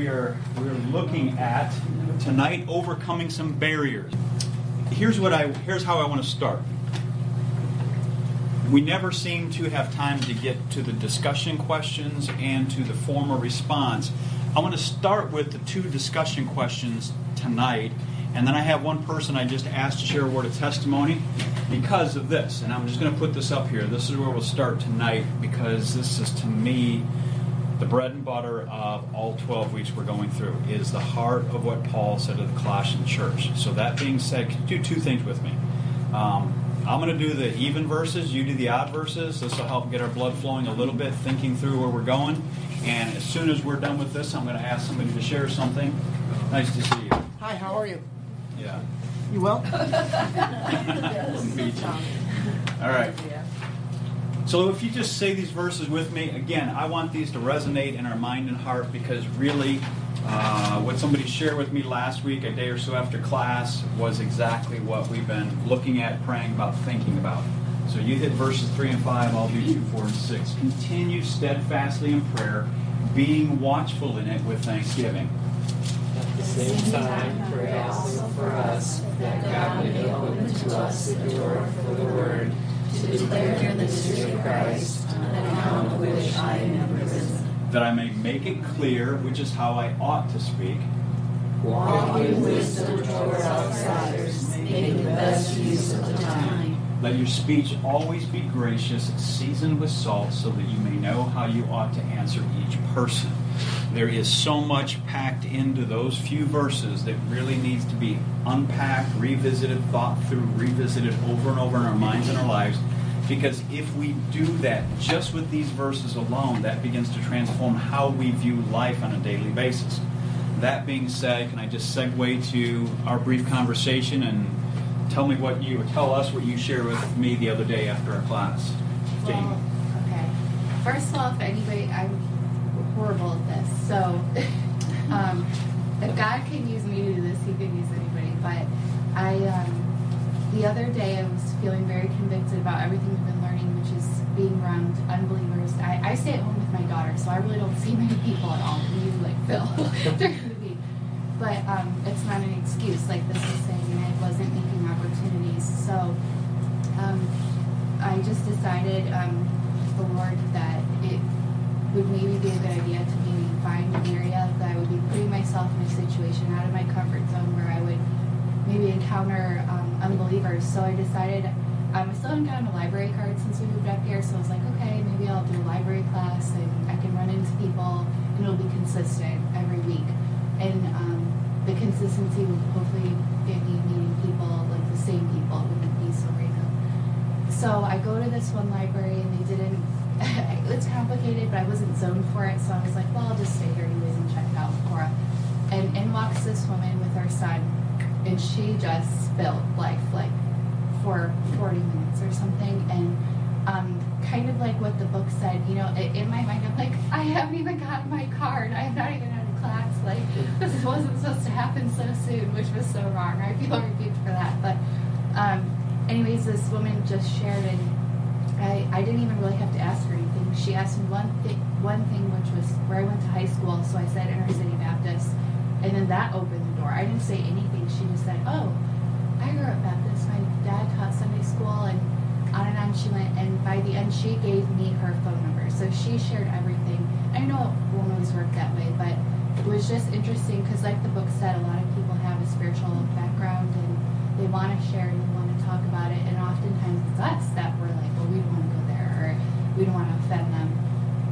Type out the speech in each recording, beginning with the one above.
we are we're looking at tonight overcoming some barriers. Here's what I here's how I want to start. We never seem to have time to get to the discussion questions and to the formal response. I want to start with the two discussion questions tonight, and then I have one person I just asked to share a word of testimony because of this. And I'm just going to put this up here. This is where we'll start tonight because this is to me the bread and butter of all 12 weeks we're going through is the heart of what Paul said to the Colossian church. So that being said, do two things with me. Um, I'm going to do the even verses, you do the odd verses. This will help get our blood flowing a little bit, thinking through where we're going. And as soon as we're done with this, I'm going to ask somebody to share something. Nice to see you. Hi, how are you? Yeah. You well? All right. So if you just say these verses with me, again, I want these to resonate in our mind and heart because really, uh, what somebody shared with me last week, a day or so after class, was exactly what we've been looking at, praying about, thinking about. So you hit verses 3 and 5, I'll do 2, 4, and 6. Continue steadfastly in prayer, being watchful in it with thanksgiving. At the same time, pray also for us that God may open to us the door for the word to declare the mystery of Christ, on account of which I am. That I may make it clear which is how I ought to speak. Walk in wisdom towards outsiders, making the best use of the time. Let your speech always be gracious, seasoned with salt, so that you may know how you ought to answer each person. There is so much packed into those few verses that really needs to be unpacked, revisited, thought through, revisited over and over in our minds and our lives. Because if we do that just with these verses alone, that begins to transform how we view life on a daily basis. That being said, can I just segue to our brief conversation and tell me what you, or tell us what you shared with me the other day after our class? Well, okay. First off, anybody, I'm horrible at this. So, um, if God can use me to do this, He can use anybody. But I, um, the other day, I was feeling very convicted about everything we've been learning, which is being around unbelievers. I, I stay at home with my daughter, so I really don't see many people at all. You like Phil during the week. But um, it's not an excuse, like this is saying, and I wasn't making opportunities. So um, I just decided, um, the Lord, that it would maybe be a good idea to maybe find an area that I would be putting myself in a situation out of my comfort zone where I would maybe encounter um, unbelievers. So I decided um, I still haven't gotten a library card since we moved up here, so I was like, okay, maybe I'll do a library class and I can run into people and it'll be consistent every week. And um, the consistency will hopefully get me meeting people, like the same people, wouldn't be so random. So I go to this one library and they didn't, it's complicated, but I wasn't zoned for it, so I was like, well, I'll just stay here anyways and check it out for And in walks this woman with her son, and she just spilled life, like for 40 minutes or something. And um, kind of like what the book said, you know, in, in my mind, I'm like, I haven't even gotten my card. I'm not even out of class. Like, this wasn't supposed to happen so soon, which was so wrong. I feel rebuked for that. But, um, anyways, this woman just shared, and I, I didn't even really have to her anything. She asked me one thing, one thing, which was where I went to high school. So I said Inner City Baptist, and then that opened the door. I didn't say anything. She just said, "Oh, I grew up Baptist. My dad taught Sunday school, and on and on she went. And by the end, she gave me her phone number. So she shared everything. I know it won't always work that way, but it was just interesting because, like the book said, a lot of people have a spiritual background and they want to share and they want to talk about it. And oftentimes it's us that we're like, well, we want to we don't want to offend them.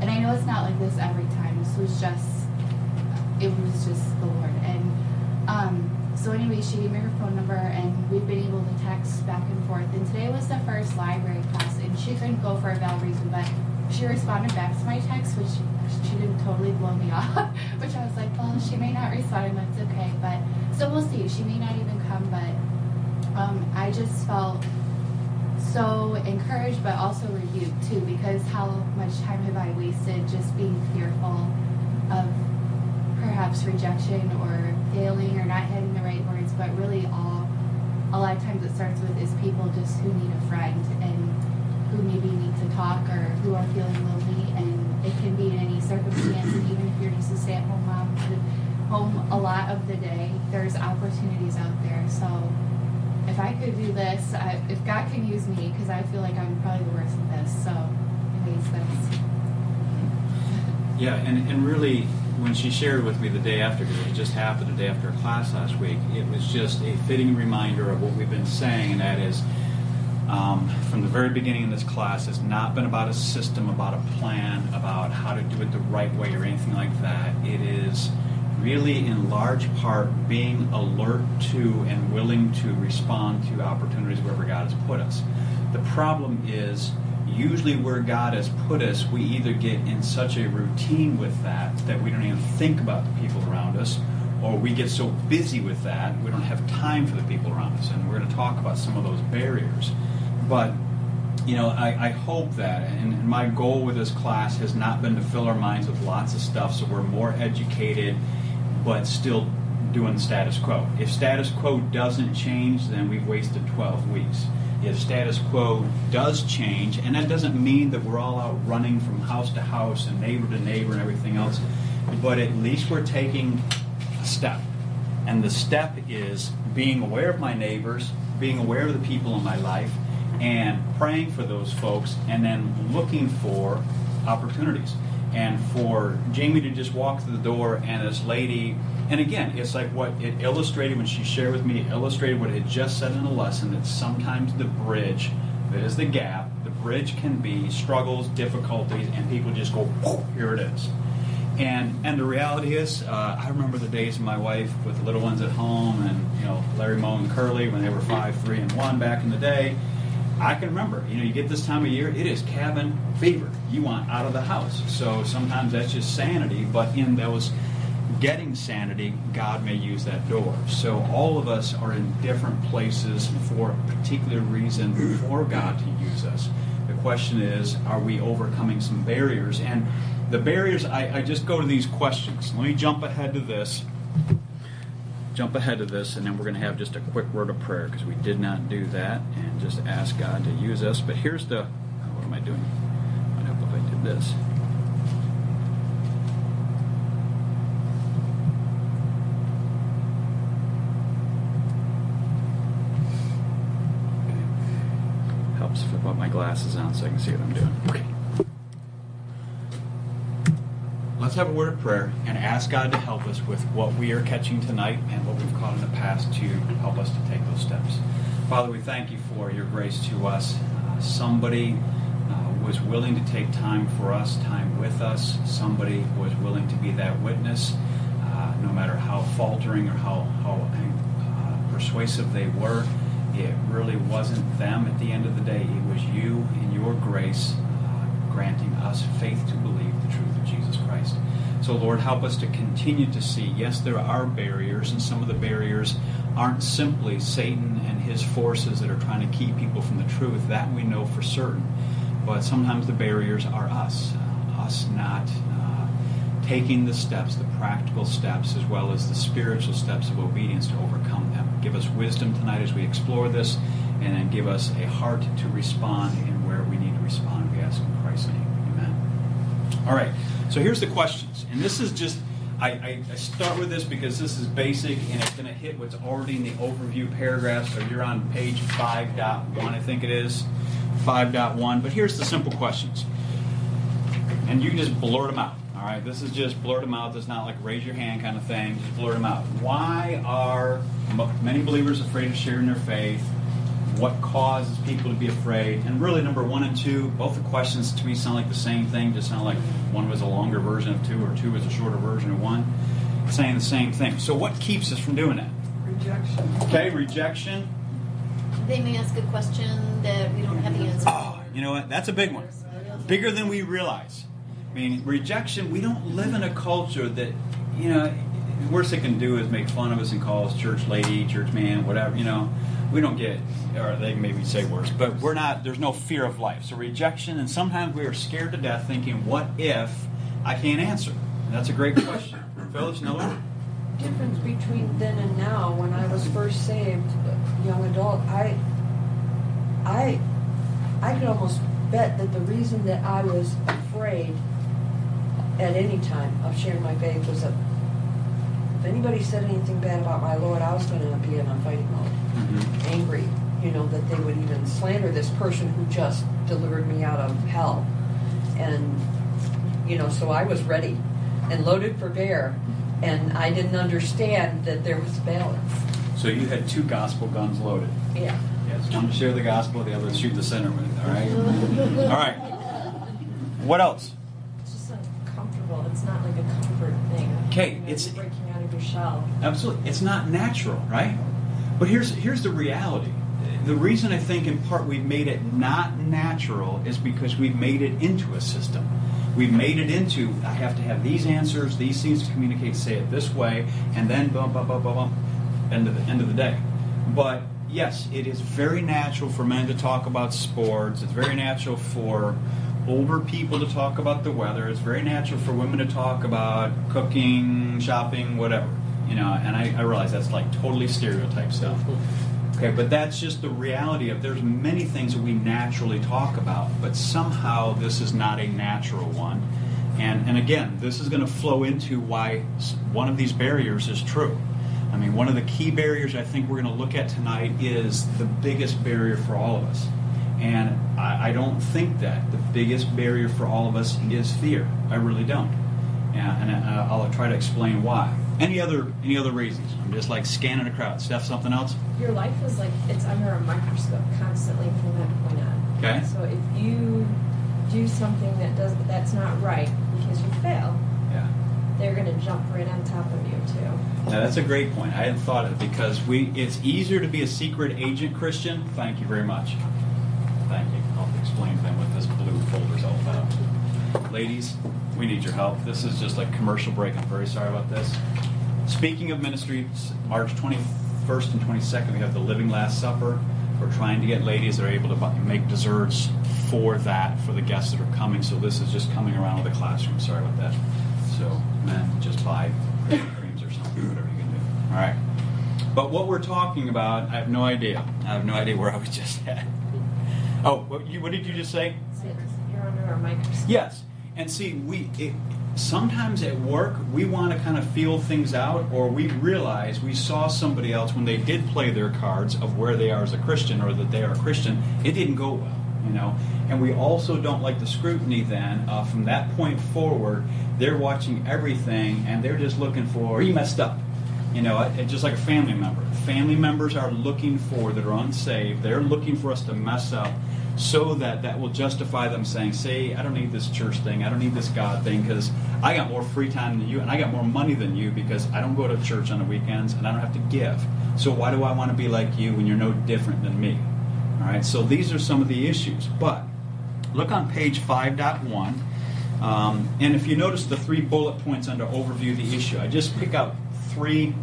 And I know it's not like this every time. This was just, it was just the Lord. And um, so anyway, she gave me her phone number, and we've been able to text back and forth. And today was the first library class, and she couldn't go for a valid reason, but she responded back to my text, which she didn't totally blow me off. which I was like, well, she may not respond, and that's okay. But so we'll see. She may not even come, but um, I just felt so encouraged, but also rebuked too, because how much time have I wasted just being fearful of perhaps rejection or failing or not having the right words, but really all a lot of times it starts with is people just who need a friend and who maybe need to talk or who are feeling lonely and it can be in any circumstance and even if you're just a stay-at-home mom home a lot of the day. There's opportunities out there. So if I could do this, I, if God can use me, because I feel like I'm probably the worst at this. So, anyways, that's. Yeah, and, and really, when she shared with me the day after, because it just happened the day after class last week, it was just a fitting reminder of what we've been saying, and that is, um, from the very beginning of this class, it's not been about a system, about a plan, about how to do it the right way or anything like that. It is really, in large part, being alert to and willing to respond to opportunities wherever God has put us. The problem is, usually where God has put us, we either get in such a routine with that that we don't even think about the people around us, or we get so busy with that we don't have time for the people around us. And we're going to talk about some of those barriers. But you know, I, I hope that, and, my goal with this class has not been to fill our minds with lots of stuff so we're more educated, but still doing the status quo. If status quo doesn't change, then we've wasted 12 weeks. If status quo does change, and that doesn't mean that we're all out running from house to house and neighbor to neighbor and everything else, but at least we're taking a step. And the step is being aware of my neighbors, being aware of the people in my life, and praying for those folks, and then looking for opportunities. And for Jamie to just walk through the door and this lady, and again, it's like what it illustrated when she shared with me, it illustrated what it just said in the lesson that sometimes the bridge that is the gap, the bridge can be struggles, difficulties, and people just go, here it is. And and the reality is, uh, I remember the days of my wife with the little ones at home, and you know Larry, Moe, and Curly when they were five, three, and one back in the day. I can remember, you know, you get this time of year, it is cabin fever. You want out of the house. So sometimes that's just sanity, but in those getting sanity, God may use that door. So all of us are in different places for a particular reason for God to use us. The question is, are we overcoming some barriers? And the barriers, I, I just go to these questions. Let me jump ahead to this jump ahead to this, and then we're going to have just a quick word of prayer because we did not do that and just ask God to use us. But here's the oh, what am I doing? I hope if I did this. Helps if I put my glasses on so I can see what I'm doing. Okay. Let's have a word of prayer and ask God to help us with what we are catching tonight and what we've caught in the past to help us to take those steps. Father, we thank you for your grace to us. Uh, somebody uh, was willing to take time for us, time with us. Somebody was willing to be that witness, uh, no matter how faltering or how, how uh, persuasive they were. It really wasn't them at the end of the day. It was you in your grace granting us faith to believe the truth of Jesus Christ. So, Lord, help us to continue to see. Yes, there are barriers, and some of the barriers aren't simply Satan and his forces that are trying to keep people from the truth. That we know for certain. But sometimes the barriers are us, uh, us not uh, taking the steps, the practical steps, as well as the spiritual steps of obedience to overcome them. Give us wisdom tonight as we explore this, and then give us a heart to respond in where we need to respond. We ask in Christ's name. Amen. All right, so here's the questions. And this is just, I, I, I start with this because this is basic and it's going to hit what's already in the overview paragraph. So you're on page 5.1, I think it is. 5.1. But here's the simple questions. And you can just blurt them out. All right, this is just blurt them out. Is not like raise your hand kind of thing. Just blurt them out. Why are many believers afraid of sharing their faith? What causes people to be afraid? And really, number one and two, both the questions to me sound like the same thing. Just sound like one was a longer version of two, or two was a shorter version of one. Saying the same thing. So, what keeps us from doing that? Rejection. Okay, rejection. They may ask a question that we don't have the answer Oh, you know what? That's a big one. Bigger than we realize. I mean, rejection, we don't live in a culture that, you know, the worst they can do is make fun of us and call us church lady, church man, whatever, you know. We don't get, or they maybe say worse, but we're not, there's no fear of life. So rejection, and sometimes we are scared to death thinking, what if I can't answer? And that's a great question. Phyllis, another? Difference between then and now, when I was first saved, young adult, I, I, I could almost bet that the reason that I was afraid at any time of sharing my faith was a anybody said anything bad about my Lord, I was going to be in a fighting mode, Mhm. angry. You know that they would even slander this person who just delivered me out of hell, and you know, so I was ready and loaded for bear, and I didn't understand that there was balance. So you had two gospel guns loaded. Yeah. Yes, one to share the gospel, the other to shoot the sinner with. All right. All right. What else? It's not like a comfort thing. Okay, You know, it's- breaking out of your shell. Absolutely, it's not natural, right? But here's here's the reality. The reason I think in part we've made it not natural is because we've made it into a system. We've made it into I have to have these answers, these things to communicate, say it this way, and then bum bum bum bum bum. End of the end of the day. But yes, it is very natural for men to talk about sports. It's very natural for older people to talk about the weather. It's very natural for women to talk about cooking, shopping, whatever. You know, and I, I realize that's like totally stereotype stuff. Okay, but that's just the reality of there's many things that we naturally talk about, but somehow this is not a natural one. And, and again, this is going to flow into why one of these barriers is true. I mean, one of the key barriers I think we're going to look at tonight is the biggest barrier for all of us. And I, I don't think that the biggest barrier for all of us is fear. I really don't. And, and I, I'll try to explain why. Any other any other reasons? I'm just like scanning the crowd. Steph, something else? Your life is like it's under a microscope constantly from that point on. Okay. So if you do something that does that's not right because you fail, Yeah. they're going to jump right on top of you too. Now that's a great point. I hadn't thought of it because we it's easier to be a secret agent Christian. Thank you very much. Thank you. I'll explain to them what this blue folder's all about. Ladies, we need your help. This is just a commercial break. I'm very sorry about this. Speaking of ministries, March 21st and 22nd, we have the Living Last Supper. We're trying to get ladies that are able to make desserts for that, for the guests that are coming. So this is just coming around with the classroom. Sorry about that. So, men, just buy creams or something, whatever you can do. All right. But what we're talking about, I have no idea. I have no idea where I was just at. Oh, what, you, what did you just say? You're under a microscope. Yes, and see, we it, sometimes at work we want to kind of feel things out, or we realize we saw somebody else when they did play their cards of where they are as a Christian or that they are a Christian. It didn't go well, you know. And we also don't like the scrutiny. Then uh, from that point forward, they're watching everything and they're just looking for you messed up. You know, just like a family member. Family members are looking for that are unsaved. They're looking for us to mess up so that that will justify them saying, "Say, I don't need this church thing. I don't need this God thing because I got more free time than you, and I got more money than you because I don't go to church on the weekends and I don't have to give. So why do I want to be like you when you're no different than me?" All right. So these are some of the issues, but look on page 5.1 um, and if you notice the three bullet points under overview of the issue i just pick out three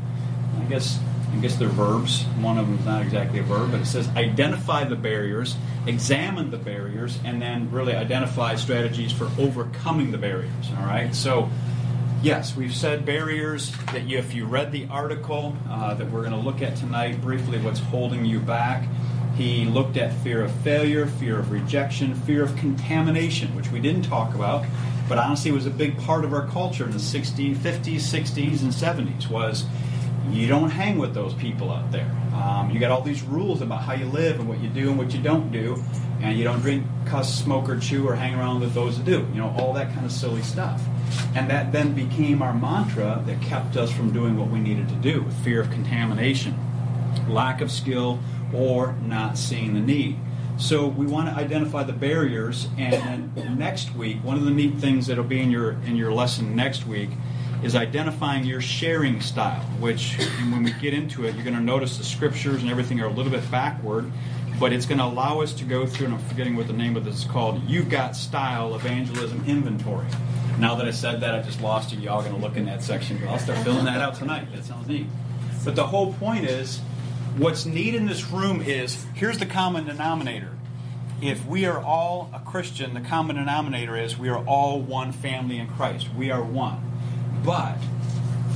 i guess i guess they're verbs one of them is not exactly a verb but it says identify the barriers examine the barriers and then really identify strategies for overcoming the barriers all right so Yes, we've said barriers that you, if you read the article uh, that we're going to look at tonight briefly, what's holding you back. He looked at fear of failure, fear of rejection, fear of contamination, which we didn't talk about, but honestly was a big part of our culture in the 60s, 50s, 60s, and 70s. Was you don't hang with those people out there. Um, you got all these rules about how you live and what you do and what you don't do, and you don't drink, cuss, smoke, or chew, or hang around with those that do. You know all that kind of silly stuff. And that then became our mantra that kept us from doing what we needed to do with fear of contamination, lack of skill, or not seeing the need. So we want to identify the barriers, and next week, one of the neat things that'll be in your in your lesson next week is identifying your sharing style. Which, when we get into it, you're going to notice the scriptures and everything are a little bit backward, but it's going to allow us to go through. And I'm forgetting what the name of this is called. You've got style evangelism inventory. Now that I said that, I just lost you. Y'all going to look in that section. But I'll start filling that out tonight. That sounds neat. But the whole point is, what's neat in this room is here's the common denominator. If we are all a Christian, the common denominator is we are all one family in Christ. We are one. But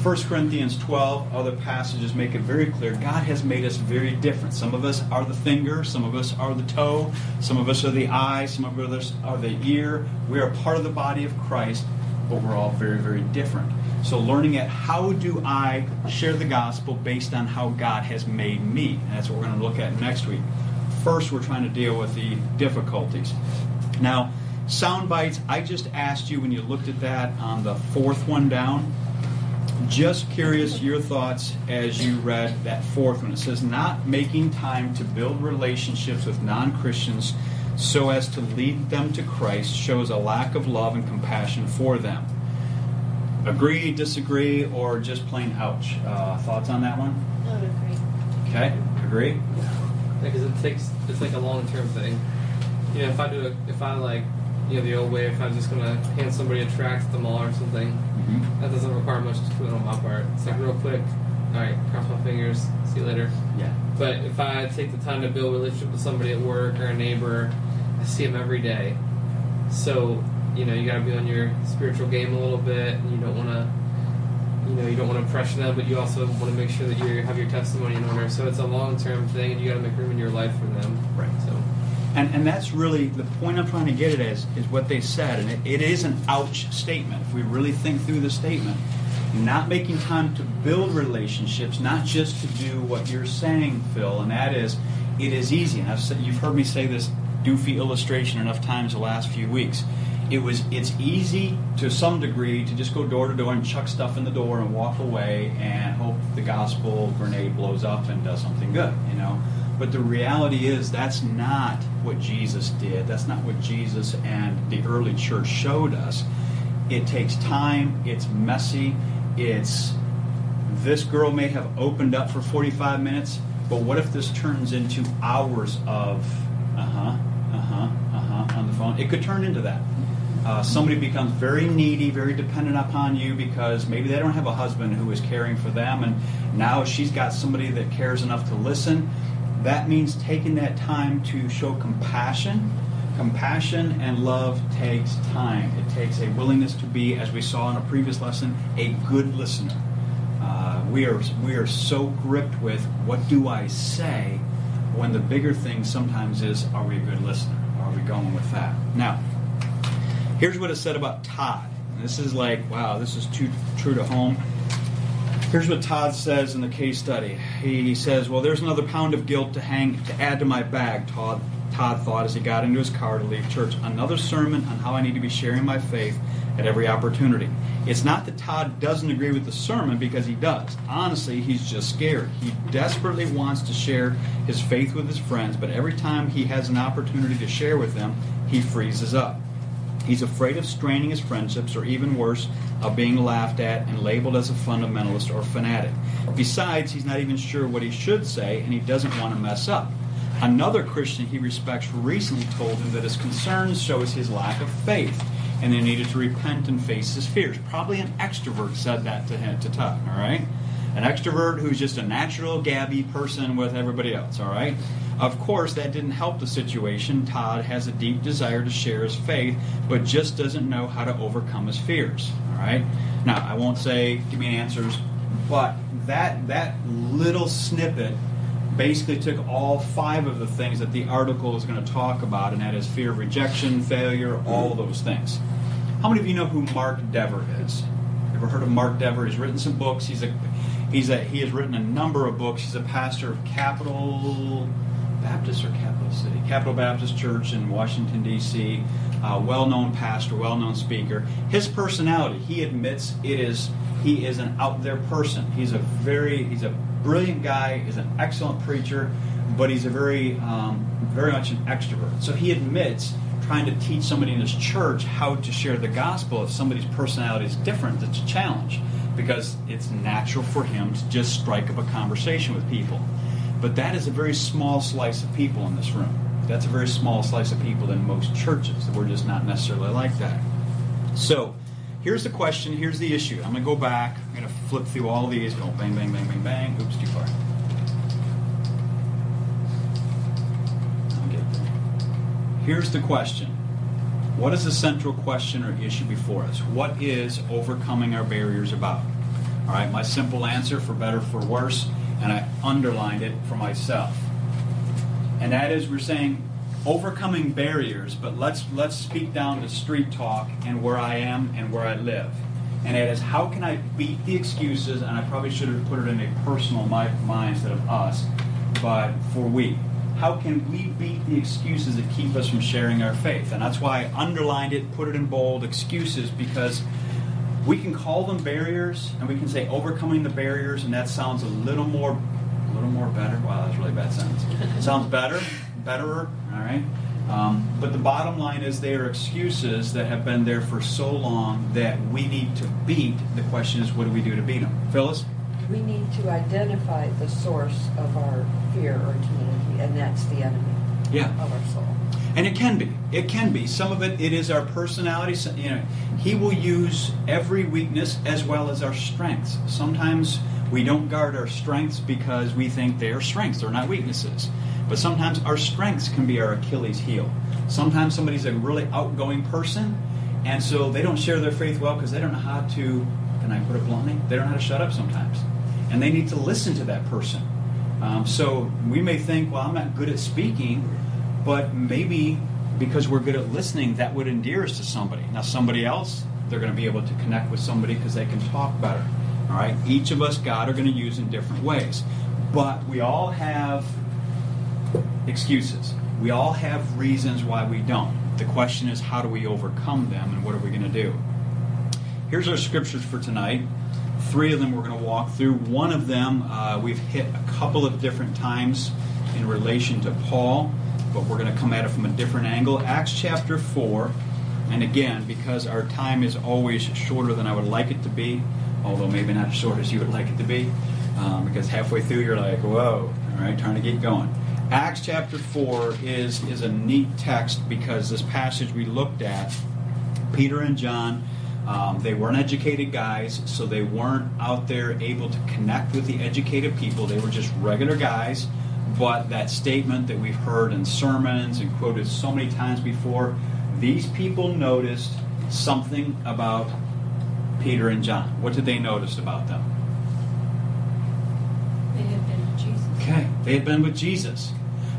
1 Corinthians 12, other passages make it very clear God has made us very different. Some of us are the finger, some of us are the toe, some of us are the eye, some of us are the ear. We are part of the body of Christ, but we're all very, very different. So learning at how do I share the gospel based on how God has made me. And that's what we're going to look at next week. First, we're trying to deal with the difficulties. Now, sound bites, I just asked you when you looked at that on the fourth one down. Just curious your thoughts as you read that fourth one. It says, not making time to build relationships with non Christians so as to lead them to Christ shows a lack of love and compassion for them. Agree, disagree, or just plain ouch? Uh, thoughts on that one? I would agree. Okay, agree? Because it takes it's like a long term thing. You know, if I do a, if I like you know the old way, if I'm just gonna hand somebody a tract at the mall or something, Mm-hmm. that doesn't require much commitment on my part. It's like real quick. All right, cross my fingers. See you later. Yeah. But if I take the time to build a relationship with somebody at work or a neighbor, I see them every day. So you know you got to be on your spiritual game a little bit. And you don't want to, you know, you don't want to pressure them, but you also want to make sure that you have your testimony in order. So it's a long term thing, and you got to make room in your life for them. Right. So And, and that's really the point I'm trying to get at is, is what they said. And it, it is an ouch statement. If we really think through the statement, not making time to build relationships, not just to do what you're saying, Phil, and that is, it is easy. And I've said, you've heard me say this doofy illustration enough times the last few weeks. It was it's easy to some degree to just go door to door and chuck stuff in the door and walk away and hope the gospel grenade blows up and does something good, you know. But the reality is that's not what Jesus did. That's not what Jesus and the early church showed us. It takes time, it's messy, it's this girl may have opened up for 45 minutes, but what if this turns into hours of uh huh, uh huh, uh huh on the phone? It could turn into that. Uh, somebody becomes very needy, very dependent upon you because maybe they don't have a husband who is caring for them, and now she's got somebody that cares enough to listen. That means taking that time to show compassion. Compassion and love takes time. It takes a willingness to be, as we saw in a previous lesson, a good listener. Uh, we are we are so gripped with what do I say when the bigger thing sometimes is are we a good listener? Are we going with that? Now, here's what it said about Todd. This is like wow, this is too true to home. Here's what Todd says in the case study. He says, "Well, there's another pound of guilt to hang to add to my bag." Todd Todd thought as he got into his car to leave church. Another sermon on how I need to be sharing my faith at every opportunity. It's not that Todd doesn't agree with the sermon because he does. Honestly, he's just scared. He desperately wants to share his faith with his friends, but every time he has an opportunity to share with them, he freezes up. He's afraid of straining his friendships, or even worse, of being laughed at and labeled as a fundamentalist or fanatic. Besides, he's not even sure what he should say, and he doesn't want to mess up. Another Christian he respects recently told him that his concerns shows his lack of faith, and they needed to repent and face his fears. Probably an extrovert said that to him, to Todd, all right? An extrovert who's just a natural gabby person with everybody else, all right? Of course, that didn't help the situation. Todd has a deep desire to share his faith, but just doesn't know how to overcome his fears, all right? Now, I won't say give me answers, but that that little snippet basically took all five of the things that the article is going to talk about, and that is fear of rejection, failure, all those things. How many of you know who Mark Dever is? Ever heard of Mark Dever? He's written some books. He's a he's a he has written a number of books. He's a pastor of Capital Baptist or Capital City, Capital Baptist Church in Washington D.C. Uh, well-known pastor, well-known speaker. His personality, he admits, it is he is an out there person. He's a very he's a brilliant guy. He's an excellent preacher, but he's a very um, very much an extrovert. So he admits trying to teach somebody in his church how to share the gospel if somebody's personality is different, it's a challenge because it's natural for him to just strike up a conversation with people. But that is a very small slice of people in this room. That's a very small slice of people in most churches. We're just not necessarily like that. So, here's the question, here's the issue. I'm going to go back, I'm going to flip through all these, go bang, bang, bang, bang, bang. Oops, too far. Here's the question What is the central question or issue before us? What is overcoming our barriers about? All right, my simple answer, for better, for worse, and I underlined it for myself. And that is we're saying overcoming barriers, but let's let's speak down to street talk and where I am and where I live. and it is how can I beat the excuses? And I probably should have put it in a personal my, my instead of us, but for we. How can we beat the excuses that keep us from sharing our faith? And that's why I underlined it, put it in bold, excuses, because we can call them barriers and we can say overcoming the barriers, and that sounds a little more, a little more better. Wow, that's a really bad sentence. It sounds better, betterer. All right. Um, but the bottom line is they are excuses that have been there for so long that we need to beat. The question is, what do we do to beat them? Phyllis? We need to identify the source of our fear or timidity, and that's the enemy Yeah. of our soul. And it can be. It can be. Some of it, it is our personality. So, you know, he will use every weakness as well as our strengths. Sometimes we don't guard our strengths because we think they are strengths. They're not weaknesses. But sometimes our strengths can be our Achilles heel. Sometimes somebody's a really outgoing person, and so they don't share their faith well because they don't know how to, can I put it bluntly? They don't know how to shut up sometimes. And they need to listen to that person. Um, so we may think, well, I'm not good at speaking, but maybe because we're good at listening, that would endear us to somebody. Now, somebody else, they're going to be able to connect with somebody because they can talk better. All right? Each of us, God, are going to use in different ways. But we all have excuses. We all have reasons why we don't. The question is, how do we overcome them and what are we going to do? Here's our scriptures for tonight. Three of them we're going to walk through. One of them uh, we've hit a couple of different times in relation to Paul, but we're going to come at it from a different angle. Acts chapter 4. And again, because our time is always shorter than I would like it to be, although maybe not as short as you would like it to be, um, because halfway through you're like, whoa, all right, trying to get going. Acts chapter 4 is, is a neat text because this passage we looked at, Peter and John, um, they weren't educated guys, so they weren't out there able to connect with the educated people. They were just regular guys. But that statement that we've heard in sermons and quoted so many times before, these people noticed something about Peter and John. What did they notice about them? They had been with Jesus. Okay, they had been with Jesus.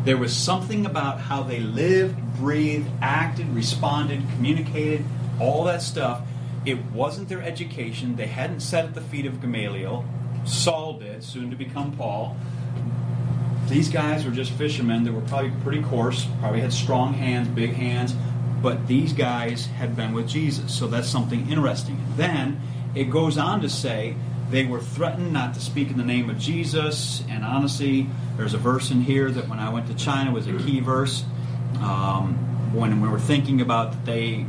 There was something about how they lived, breathed, acted, responded, communicated, all that stuff. It wasn't their education. They hadn't sat at the feet of Gamaliel. Saul did, soon to become Paul. These guys were just fishermen that were probably pretty coarse, probably had strong hands, big hands, but these guys had been with Jesus. So that's something interesting. Then it goes on to say they were threatened not to speak in the name of Jesus. And honestly, there's a verse in here that when I went to China was a key verse. Um, when we were thinking about that they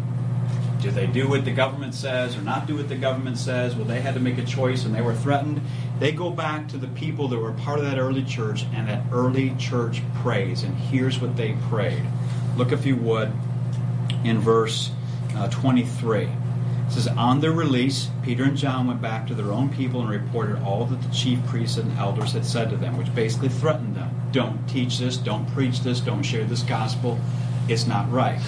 do they do what the government says or not do what the government says? Well, they had to make a choice and they were threatened. They go back to the people that were part of that early church, and that early church prays. And here's what they prayed. Look, if you would, in verse uh, 23. It says, On their release, Peter and John went back to their own people and reported all that the chief priests and elders had said to them, which basically threatened them. Don't teach this, don't preach this, don't share this gospel. It's not right.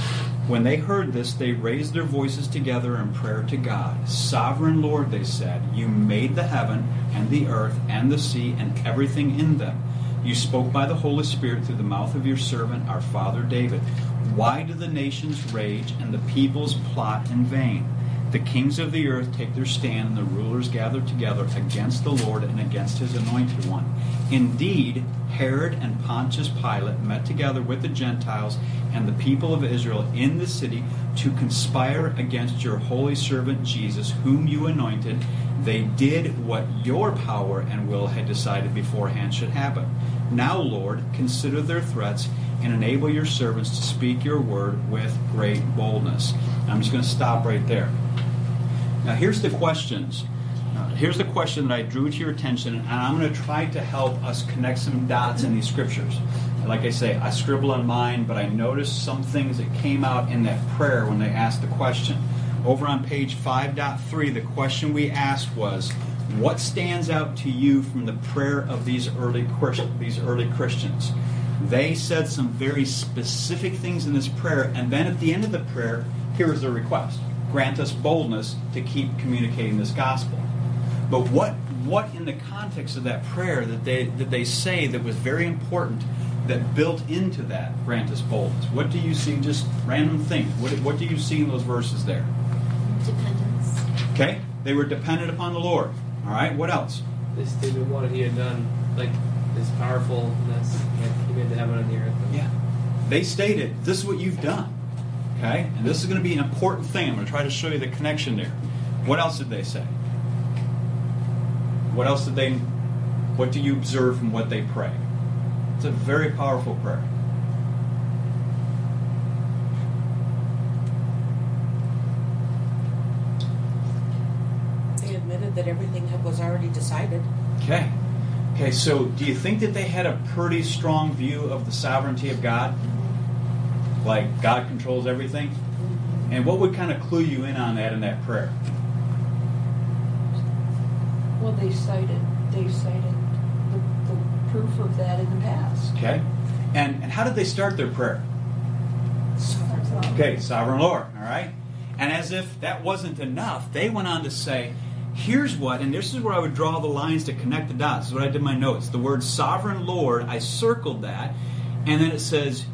When they heard this, they raised their voices together in prayer to God. Sovereign Lord, they said, you made the heaven and the earth and the sea and everything in them. You spoke by the Holy Spirit through the mouth of your servant, our father David. Why do the nations rage and the peoples plot in vain? The kings of the earth take their stand, and the rulers gather together against the Lord and against his anointed one. Indeed, Herod and Pontius Pilate met together with the Gentiles and the people of Israel in the city to conspire against your holy servant Jesus, whom you anointed. They did what your power and will had decided beforehand should happen. Now, Lord, consider their threats and enable your servants to speak your word with great boldness. I'm just going to stop right there. Now, here's the questions. Uh, here's the question that I drew to your attention, and I'm going to try to help us connect some dots in these scriptures. Like I say, I scribble on mine, but I noticed some things that came out in that prayer when they asked the question. Over on page 5.3, the question we asked was, "What stands out to you from the prayer of these early these early Christians?" They said some very specific things in this prayer, and then at the end of the prayer, here is their request: Grant us boldness to keep communicating this gospel. But what what in the context of that prayer that they that they say that was very important that built into that grant us boldness? What do you see? Just random things. What what do you see in those verses there? Dependence. Okay, They were dependent upon the Lord. All right, what else? They stated what he had done, like his powerfulness, like he made the heaven and the earth. Yeah. They stated, this is what you've done. Okay? And this is going to be an important thing. I'm going to try to show you the connection there. What else did they say? What else did they, what do you observe from what they pray? It's a very powerful prayer. They admitted that everything had- was already decided. Okay. Okay, so do you think that they had a pretty strong view of the sovereignty of God? Like God controls everything? And what would kind of clue you in on that in that prayer? Well, they cited, they cited the, the proof of that in the past. Okay? And, and how did they start their prayer? Sovereign. Okay, sovereign Lord, all right? And as if that wasn't enough, they went on to say, here's what, and this is where I would draw the lines to connect the dots. This is what I did in my notes. The word sovereign Lord, I circled that, and then it says,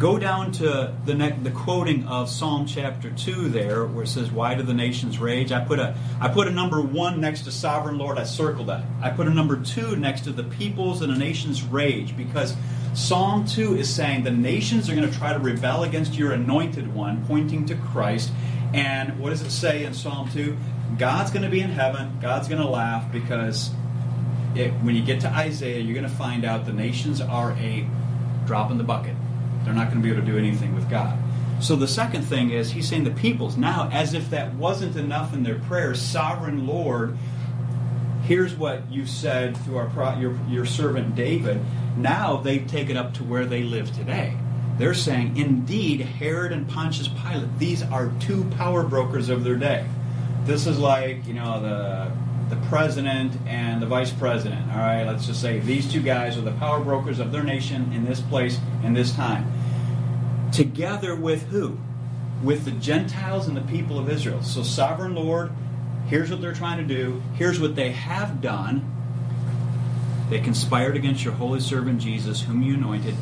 go down to the ne- the quoting of Psalm chapter 2 there, where it says, Why do the nations rage? I put a I put a number one next to sovereign Lord, I circled that. I put a number two next to the peoples and the nations rage, because Psalm 2 is saying the nations are going to try to rebel against your anointed one, pointing to Christ. And what does it say in Psalm 2? God's going to be in heaven. God's going to laugh because it, when you get to Isaiah, you're going to find out the nations are a drop in the bucket. They're not going to be able to do anything with God. So the second thing is he's saying the peoples now, as if that wasn't enough in their prayers, sovereign Lord, here's what you said through our your your servant David. Now they've taken it up to where they live today. They're saying, indeed, Herod and Pontius Pilate, these are two power brokers of their day. This is like, you know, the the president and the vice president. All right, let's just say these two guys are the power brokers of their nation in this place and this time. Together with who? With the Gentiles and the people of Israel. So, sovereign Lord, here's what they're trying to do. Here's what they have done. They conspired against your holy servant Jesus, whom you anointed.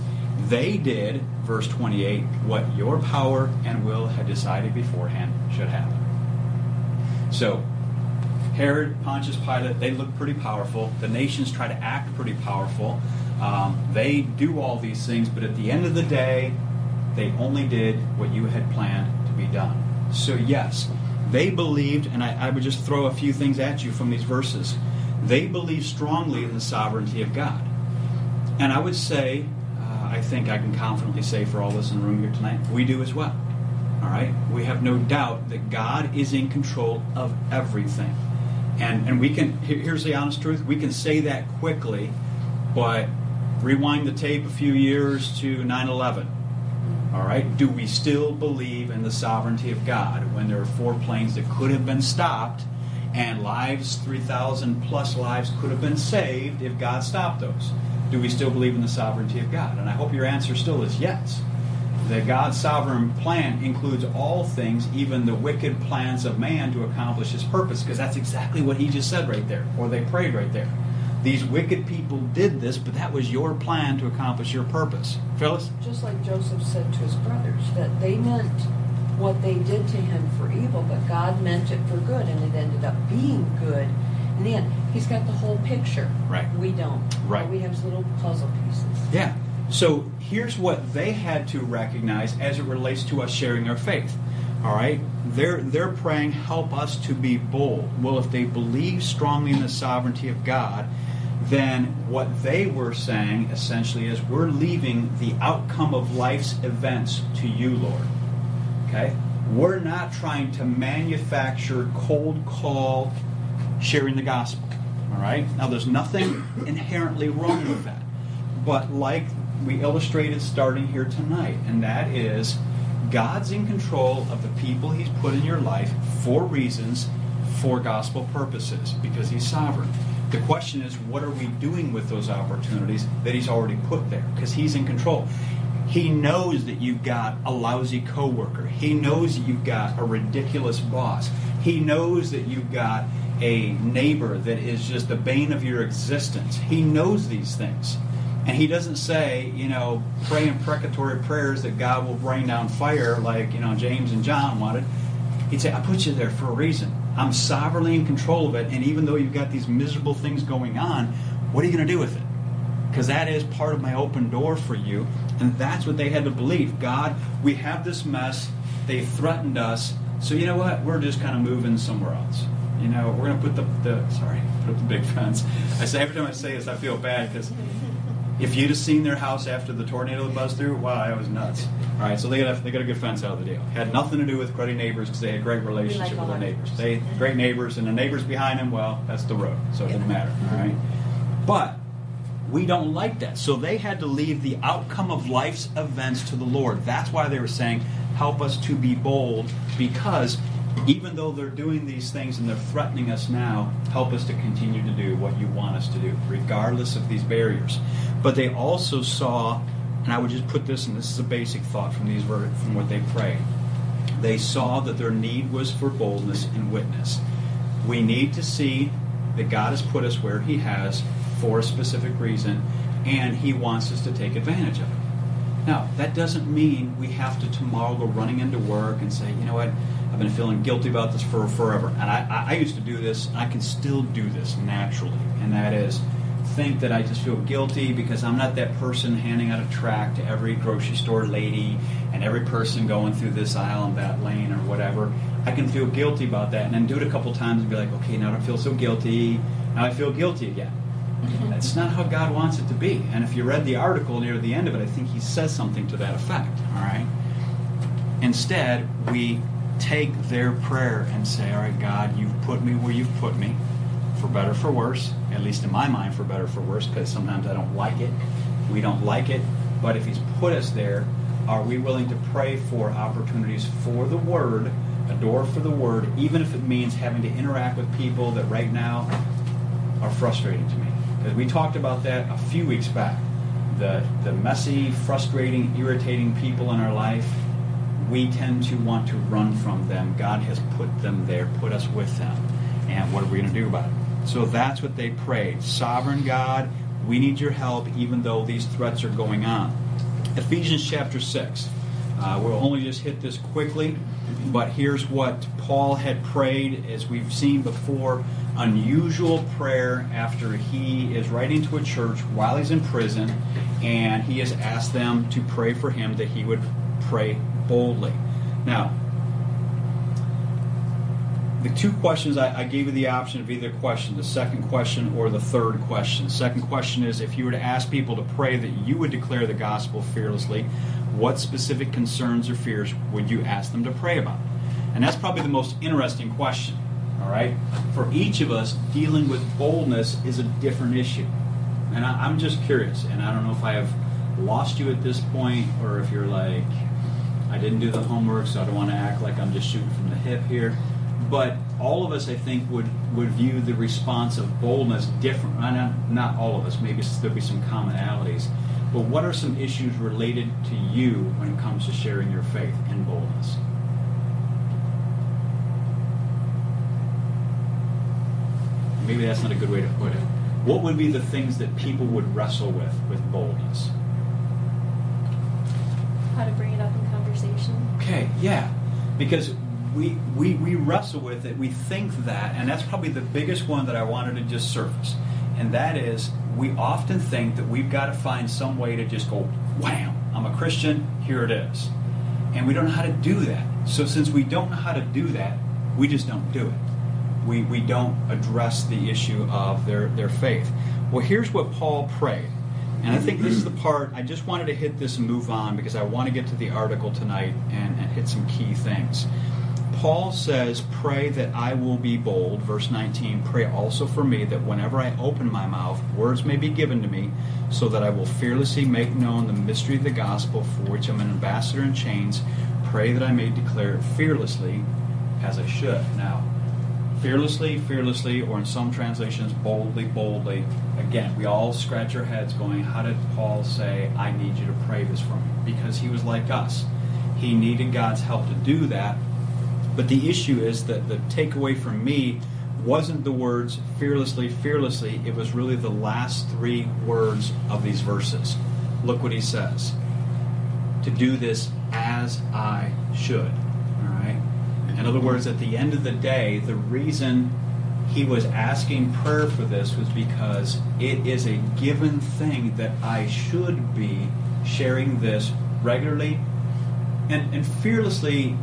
They did, verse 28, what your power and will had decided beforehand should happen. So, Herod, Pontius Pilate, they look pretty powerful. The nations try to act pretty powerful. Um, they do all these things, but at the end of the day, they only did what you had planned to be done. So, yes, they believed, and I, I would just throw a few things at you from these verses. They believed strongly in the sovereignty of God. And I would say, uh, I think I can confidently say for all of us in the room here tonight, we do as well. All right? We have no doubt that God is in control of everything. And, and we can, here's the honest truth, we can say that quickly, but rewind the tape a few years to 9 11. All right? Do we still believe in the sovereignty of God when there are four planes that could have been stopped and lives, 3,000 plus lives, could have been saved if God stopped those? Do we still believe in the sovereignty of God? And I hope your answer still is yes. That God's sovereign plan includes all things, even the wicked plans of man to accomplish his purpose, because that's exactly what he just said right there, or they prayed right there. These wicked people did this, but that was your plan to accomplish your purpose. Phyllis? Just like Joseph said to his brothers, that they meant what they did to him for evil, but God meant it for good, and it ended up being good. And then he's got the whole picture. Right. We don't. Right. All we have little puzzle pieces. Yeah. So here's what they had to recognize as it relates to us sharing our faith. All right? They're, they're praying, help us to be bold. Well, if they believe strongly in the sovereignty of God, then what they were saying essentially is we're leaving the outcome of life's events to you, Lord. Okay? We're not trying to manufacture cold call sharing the gospel. All right? Now, there's nothing inherently wrong with that. But like we illustrated starting here tonight, and that is God's in control of the people He's put in your life for reasons, for gospel purposes, because He's sovereign. The question is, what are we doing with those opportunities that He's already put there? Because He's in control. He knows that you've got a lousy coworker. He knows that you've got a ridiculous boss. He knows that you've got a neighbor that is just the bane of your existence. He knows these things. And he doesn't say, you know, pray imprecatory prayers that God will rain down fire like, you know, James and John wanted. He'd say, I put you there for a reason. I'm sovereignly in control of it. And even though you've got these miserable things going on, what are you going to do with it? Because that is part of my open door for you. And that's what they had to believe. God, we have this mess. They threatened us. So you know what? We're just kind of moving somewhere else. You know, we're going to put the, the sorry, put up the big fence. I say every time I say this, I feel bad because if you'd have seen their house after the tornado that buzzed through, wow, that was nuts. All right, so they got a, they got a good fence out of the deal. Had nothing to do with cruddy neighbors because they had great relationship with their neighbors. They great neighbors, and the neighbors behind them, well, that's the road, so it didn't matter. All right, but we don't like that. So they had to leave the outcome of life's events to the Lord. That's why they were saying, "Help us to be bold," because even though they're doing these things and they're threatening us now, help us to continue to do what you want us to do, regardless of these barriers. But they also saw, and I would just put this, and this is a basic thought from these from what they prayed. They saw that their need was for boldness and witness. We need to see that God has put us where He has for a specific reason, and He wants us to take advantage of it. Now, that doesn't mean we have to tomorrow go running into work and say, you know what, I've been feeling guilty about this for forever. And I, I used to do this, and I can still do this naturally, and that is think that I just feel guilty because I'm not that person handing out a tract to every grocery store lady and every person going through this aisle and that lane or whatever. I can feel guilty about that and then do it a couple times and be like, okay, now I don't feel so guilty. Now I feel guilty again. That's not how God wants it to be. And if you read the article near the end of it, I think he says something to that effect. All right. Instead, we take their prayer and say, All right, God, you've put me where you've put me, for better for worse, at least in my mind, for better for worse, because sometimes I don't like it. We don't like it. But if He's put us there, are we willing to pray for opportunities for the Word, a door for the Word, even if it means having to interact with people that right now are frustrating to me? Because we talked about that a few weeks back. The, the messy, frustrating, irritating people in our life we tend to want to run from them. God has put them there, put us with them. And what are we going to do about it? So that's what they prayed. Sovereign God, we need your help even though these threats are going on. Ephesians chapter 6. Uh, we'll only just hit this quickly, but here's what Paul had prayed, as we've seen before unusual prayer after he is writing to a church while he's in prison, and he has asked them to pray for him that he would pray boldly. Now, the two questions I, I, gave you the option of either question, the second question or the third question. Second question is if you were to ask people to pray that you would declare the gospel fearlessly, what specific concerns or fears would you ask them to pray about? And that's probably the most interesting question. All right? For each of us, dealing with boldness is a different issue. And I, I'm just curious, and I don't know if I have lost you at this point or if you're like, I didn't do the homework, so I don't want to act like I'm just shooting from the hip here. But all of us, I think, would, would view the response of boldness different. Not, not all of us, maybe there'll be some commonalities. But what are some issues related to you when it comes to sharing your faith in boldness? Maybe that's not a good way to put it. What would be the things that people would wrestle with with boldness? How to bring it up in conversation. Okay, yeah. Because we, we, we wrestle with it, we think that, and that's probably the biggest one that I wanted to just surface. And that is, we often think that we've got to find some way to just go, wham, I'm a Christian, here it is. And we don't know how to do that. So since we don't know how to do that, we just don't do it. We, we don't address the issue of their, their faith. Well, here's what Paul prayed. And I think this is the part I just wanted to hit this and move on because I want to get to the article tonight and, and hit some key things. Paul says, Pray that I will be bold. Verse 19, pray also for me that whenever I open my mouth, words may be given to me, so that I will fearlessly make known the mystery of the gospel for which I'm an ambassador in chains. Pray that I may declare it fearlessly as I should. Now, fearlessly, fearlessly, or in some translations, boldly, boldly. Again, we all scratch our heads going, How did Paul say, I need you to pray this for me? Because he was like us. He needed God's help to do that. But the issue is that the takeaway from me wasn't the words fearlessly, fearlessly. It was really the last three words of these verses. Look what he says to do this as I should. All right? In other words, at the end of the day, the reason he was asking prayer for this was because it is a given thing that I should be sharing this regularly and, and fearlessly.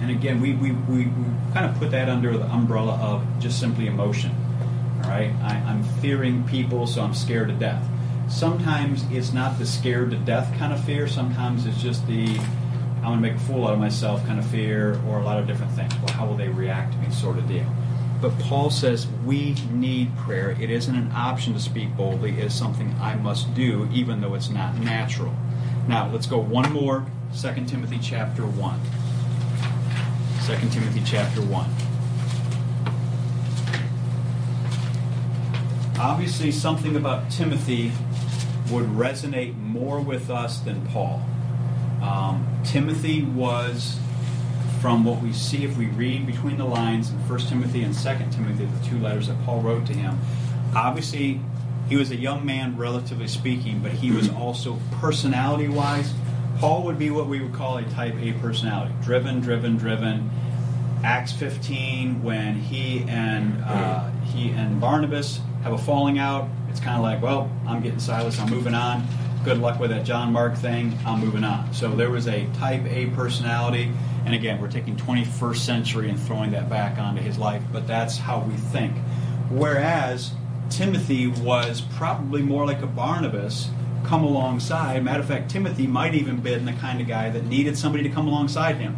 And again, we, we, we, we kind of put that under the umbrella of just simply emotion. All right? I, I'm fearing people, so I'm scared to death. Sometimes it's not the scared to death kind of fear, sometimes it's just the I'm going to make a fool out of myself kind of fear, or a lot of different things. Well, how will they react to me, sort of deal. But Paul says we need prayer. It isn't an option to speak boldly, it is something I must do, even though it's not natural. Now, let's go one more 2 Timothy chapter 1. 2 Timothy chapter 1. Obviously, something about Timothy would resonate more with us than Paul. Um, Timothy was, from what we see if we read between the lines in 1 Timothy and 2 Timothy, the two letters that Paul wrote to him, obviously he was a young man, relatively speaking, but he was also personality wise. Paul would be what we would call a type A personality driven, driven, driven. Acts 15, when he and uh, he and Barnabas have a falling out, it's kind of like, well, I'm getting Silas, I'm moving on good luck with that John Mark thing. I'm moving on. So there was a type A personality. And again, we're taking 21st century and throwing that back onto his life, but that's how we think. Whereas Timothy was probably more like a Barnabas come alongside. Matter of fact, Timothy might even been the kind of guy that needed somebody to come alongside him.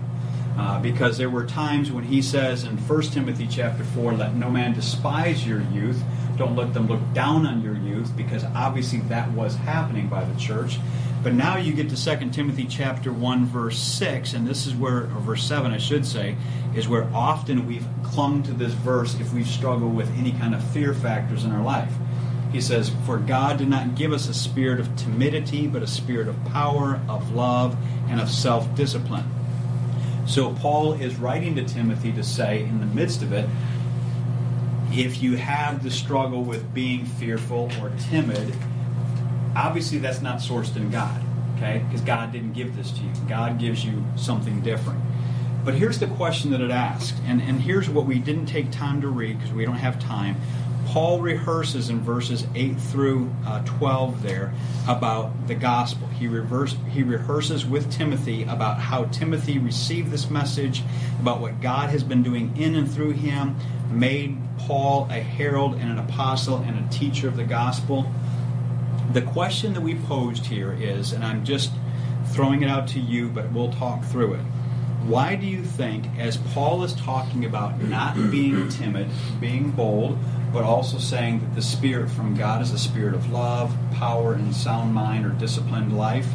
Uh, because there were times when he says in 1 Timothy chapter 4, let no man despise your youth. Don't let them look down on your youth, because obviously that was happening by the church. But now you get to 2 Timothy chapter 1, verse 6, and this is where, or verse 7, I should say, is where often we've clung to this verse if we've struggled with any kind of fear factors in our life. He says, For God did not give us a spirit of timidity, but a spirit of power, of love, and of self discipline. So Paul is writing to Timothy to say, in the midst of it, if you have the struggle with being fearful or timid, obviously that's not sourced in God, okay? Because God didn't give this to you. God gives you something different. But here's the question that it asks, and, and here's what we didn't take time to read because we don't have time. Paul rehearses in verses 8 through uh, 12 there about the gospel. He, reverse, he rehearses with Timothy about how Timothy received this message, about what God has been doing in and through him, made Paul a herald and an apostle and a teacher of the gospel. The question that we posed here is, and I'm just throwing it out to you, but we'll talk through it. Why do you think, as Paul is talking about not being timid, being bold, but also saying that the Spirit from God is a spirit of love, power, and sound mind or disciplined life,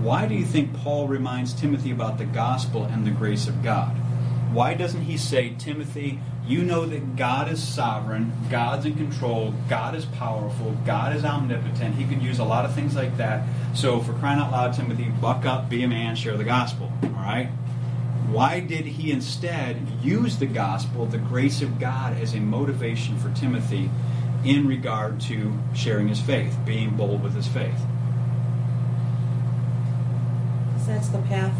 why do you think Paul reminds Timothy about the gospel and the grace of God? Why doesn't he say, Timothy, you know that God is sovereign, God's in control, God is powerful, God is omnipotent. He could use a lot of things like that. So, for crying out loud, Timothy, buck up, be a man, share the gospel. All right? Why did he instead use the gospel, the grace of God, as a motivation for Timothy in regard to sharing his faith, being bold with his faith? Because that's the path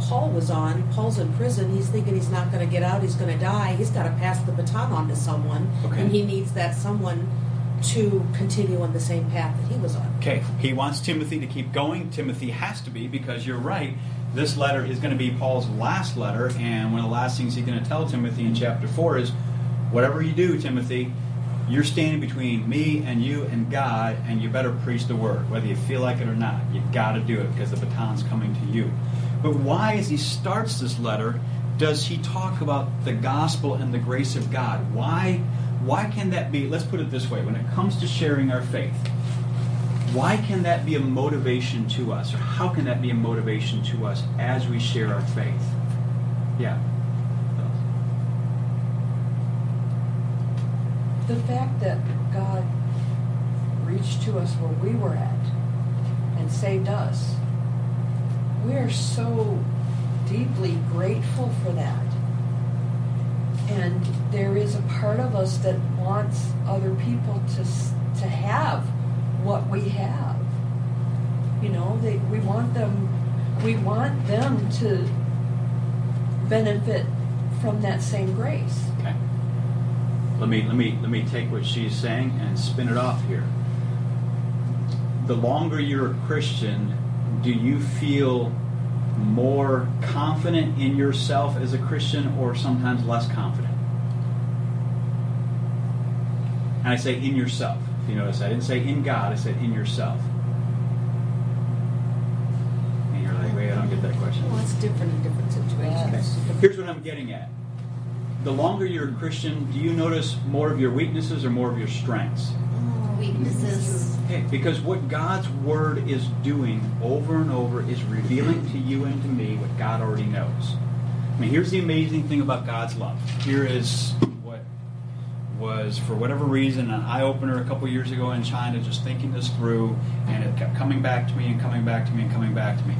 Paul was on. Paul's in prison. He's thinking he's not going to get out. He's going to die. He's got to pass the baton on to someone. Okay. And he needs that someone to continue on the same path that he was on. Okay, he wants Timothy to keep going. Timothy has to be because you're right. This letter is going to be Paul's last letter, and one of the last things he's going to tell Timothy in chapter 4 is whatever you do, Timothy, you're standing between me and you and God, and you better preach the word, whether you feel like it or not. You've got to do it because the baton's coming to you. But why, as he starts this letter, does he talk about the gospel and the grace of God? Why, why can that be? Let's put it this way when it comes to sharing our faith, why can that be a motivation to us? Or how can that be a motivation to us as we share our faith? Yeah. The fact that God reached to us where we were at and saved us, we are so deeply grateful for that. And there is a part of us that wants other people to, to have what we have. You know, they, we want them, we want them to benefit from that same grace. Okay. Let me let me let me take what she's saying and spin it off here. The longer you're a Christian, do you feel more confident in yourself as a Christian or sometimes less confident? And I say in yourself. If you notice, I didn't say in God, I said in yourself. And you're like, wait, I don't get that question. Well, it's different in different situations. Here's what I'm getting at. The longer you're a Christian, do you notice more of your weaknesses or more of your strengths? Oh, weaknesses. Okay, because what God's Word is doing over and over is revealing to you and to me what God already knows. I mean, here's the amazing thing about God's love. Here is what was, for whatever reason, an eye opener a couple years ago in China, just thinking this through, and it kept coming back to me and coming back to me and coming back to me.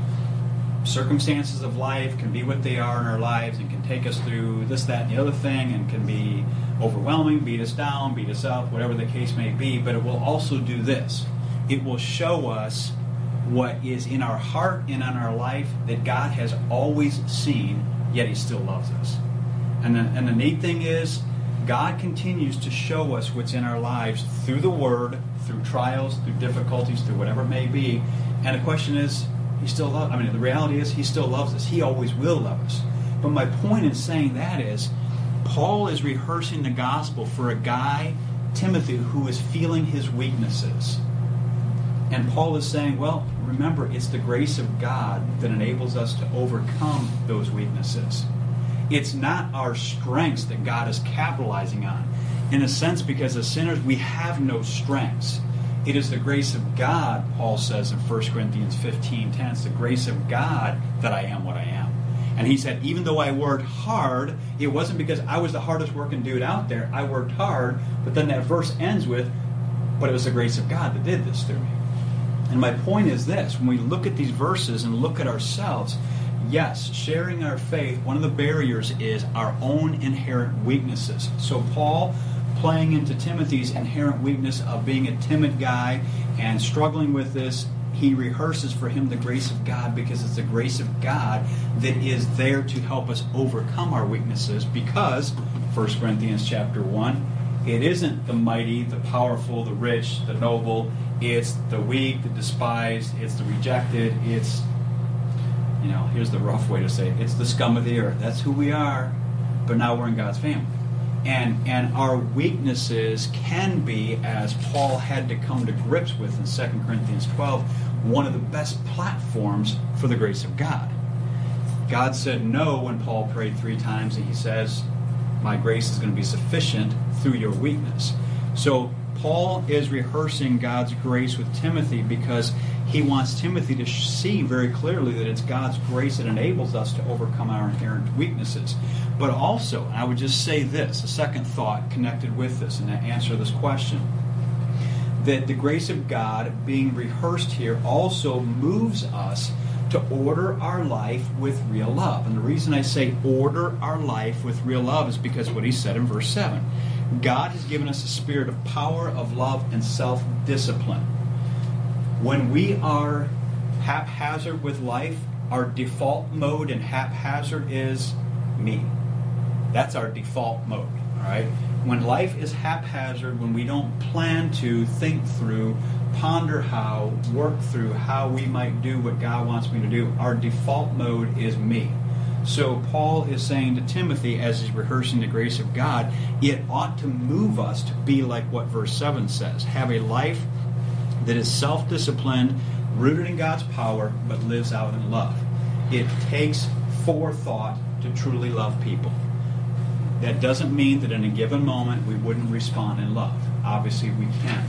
Circumstances of life can be what they are in our lives and can take us through this, that, and the other thing, and can be overwhelming, beat us down, beat us up, whatever the case may be. But it will also do this it will show us what is in our heart and in our life that God has always seen, yet He still loves us. And the, and the neat thing is, God continues to show us what's in our lives through the Word, through trials, through difficulties, through whatever it may be. And the question is, He still loves. I mean, the reality is, He still loves us. He always will love us. But my point in saying that is, Paul is rehearsing the gospel for a guy, Timothy, who is feeling his weaknesses. And Paul is saying, well, remember, it's the grace of God that enables us to overcome those weaknesses. It's not our strengths that God is capitalizing on. In a sense, because as sinners, we have no strengths. It is the grace of God, Paul says in 1 Corinthians 15 10. It's the grace of God that I am what I am. And he said, even though I worked hard, it wasn't because I was the hardest working dude out there. I worked hard, but then that verse ends with, but it was the grace of God that did this through me. And my point is this when we look at these verses and look at ourselves, yes, sharing our faith, one of the barriers is our own inherent weaknesses. So, Paul, playing into Timothy's inherent weakness of being a timid guy and struggling with this, he rehearses for him the grace of God because it's the grace of God that is there to help us overcome our weaknesses because 1 Corinthians chapter 1 it isn't the mighty, the powerful, the rich, the noble. It's the weak, the despised. It's the rejected. It's, you know, here's the rough way to say it. It's the scum of the earth. That's who we are. But now we're in God's family. And, and our weaknesses can be, as Paul had to come to grips with in 2 Corinthians 12, one of the best platforms for the grace of God. God said no when Paul prayed three times, and he says, My grace is going to be sufficient through your weakness. So Paul is rehearsing God's grace with Timothy because he wants Timothy to see very clearly that it's God's grace that enables us to overcome our inherent weaknesses. But also, I would just say this, a second thought connected with this and to answer this question, that the grace of God being rehearsed here also moves us to order our life with real love. And the reason I say order our life with real love is because what he said in verse 7. God has given us a spirit of power, of love, and self discipline. When we are haphazard with life, our default mode in haphazard is me. That's our default mode, all right? When life is haphazard, when we don't plan to think through, ponder how, work through how we might do what God wants me to do, our default mode is me. So Paul is saying to Timothy as he's rehearsing the grace of God, it ought to move us to be like what verse 7 says have a life that is self disciplined, rooted in God's power, but lives out in love. It takes forethought to truly love people. That doesn't mean that in a given moment we wouldn't respond in love. Obviously, we can.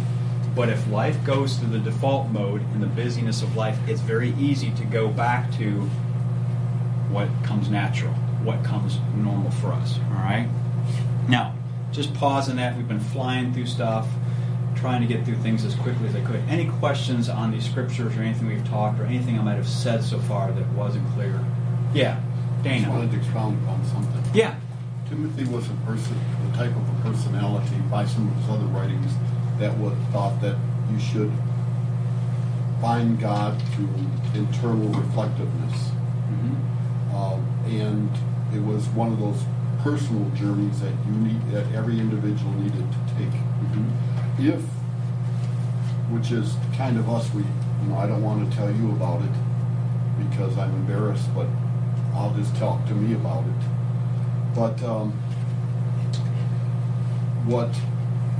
But if life goes through the default mode in the busyness of life, it's very easy to go back to what comes natural, what comes normal for us. All right? Now, just pausing that. We've been flying through stuff, trying to get through things as quickly as I could. Any questions on these scriptures or anything we've talked or anything I might have said so far that wasn't clear? Yeah, I just Dana. wanted to expound upon something. Yeah. Timothy was a person, the type of a personality by some of his other writings that would thought that you should find God through internal reflectiveness. Mhm. Um, and it was one of those personal journeys that you need, that every individual needed to take. If, which is kind of us, we, you know, I don't want to tell you about it because I'm embarrassed, but I'll just talk to me about it. But um, what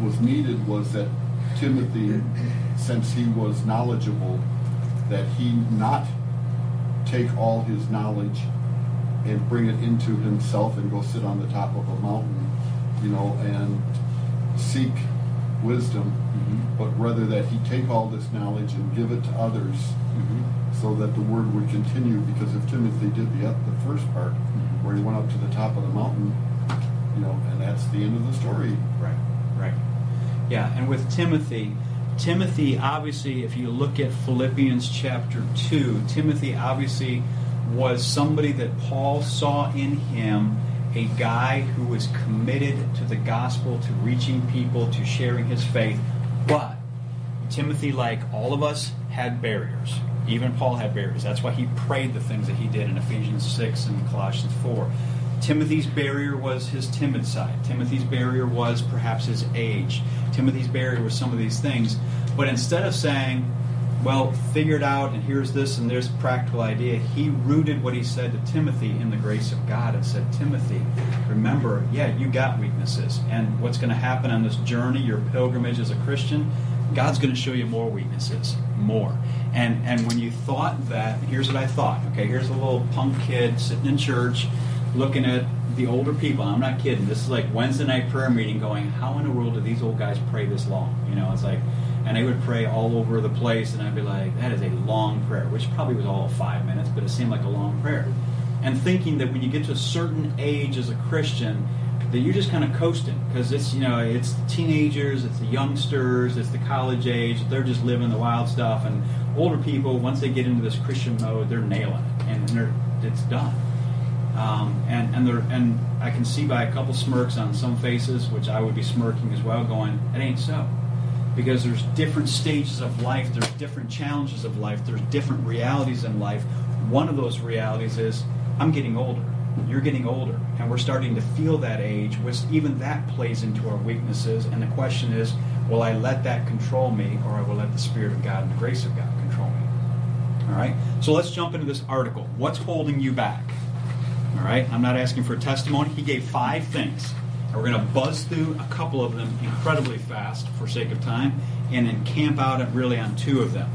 was needed was that Timothy, since he was knowledgeable, that he not take all his knowledge and bring it into himself and go sit on the top of a mountain, you know, and seek wisdom, mm-hmm. but rather that he take all this knowledge and give it to others mm-hmm. so that the word would continue. Because if Timothy did the, the first part, mm-hmm. where he went up to the top of the mountain, you know, and that's the end of the story. Right, right. Yeah, and with Timothy, Timothy obviously, if you look at Philippians chapter 2, Timothy obviously was somebody that Paul saw in him a guy who was committed to the gospel, to reaching people, to sharing his faith. But Timothy, like all of us, had barriers. Even Paul had barriers. That's why he prayed the things that he did in Ephesians 6 and Colossians 4. Timothy's barrier was his timid side. Timothy's barrier was perhaps his age. Timothy's barrier was some of these things. But instead of saying, well, figure it out, and here's this, and there's a practical idea, he rooted what he said to Timothy in the grace of God and said, Timothy, remember, yeah, you got weaknesses. And what's going to happen on this journey, your pilgrimage as a Christian, God's going to show you more weaknesses, more. And and when you thought that, here's what I thought. Okay, here's a little punk kid sitting in church, looking at the older people. I'm not kidding. This is like Wednesday night prayer meeting, going, how in the world do these old guys pray this long? You know, it's like, and they would pray all over the place, and I'd be like, that is a long prayer, which probably was all five minutes, but it seemed like a long prayer. And thinking that when you get to a certain age as a Christian, that you're just kind of coasting because it's you know it's the teenagers, it's the youngsters, it's the college age. They're just living the wild stuff, and older people once they get into this Christian mode, they're nailing it, and they're, it's done. Um, and and they're, and I can see by a couple smirks on some faces, which I would be smirking as well, going, "It ain't so," because there's different stages of life, there's different challenges of life, there's different realities in life. One of those realities is I'm getting older. You're getting older. And we're starting to feel that age which even that plays into our weaknesses. And the question is will i let that control me or i will let the spirit of god and the grace of god control me? All right? So let's jump into this article. What's holding you back? All right? I'm not asking for a testimony. He gave five things and we're going to buzz through a couple of them incredibly fast for sake of time and then camp out really on two of them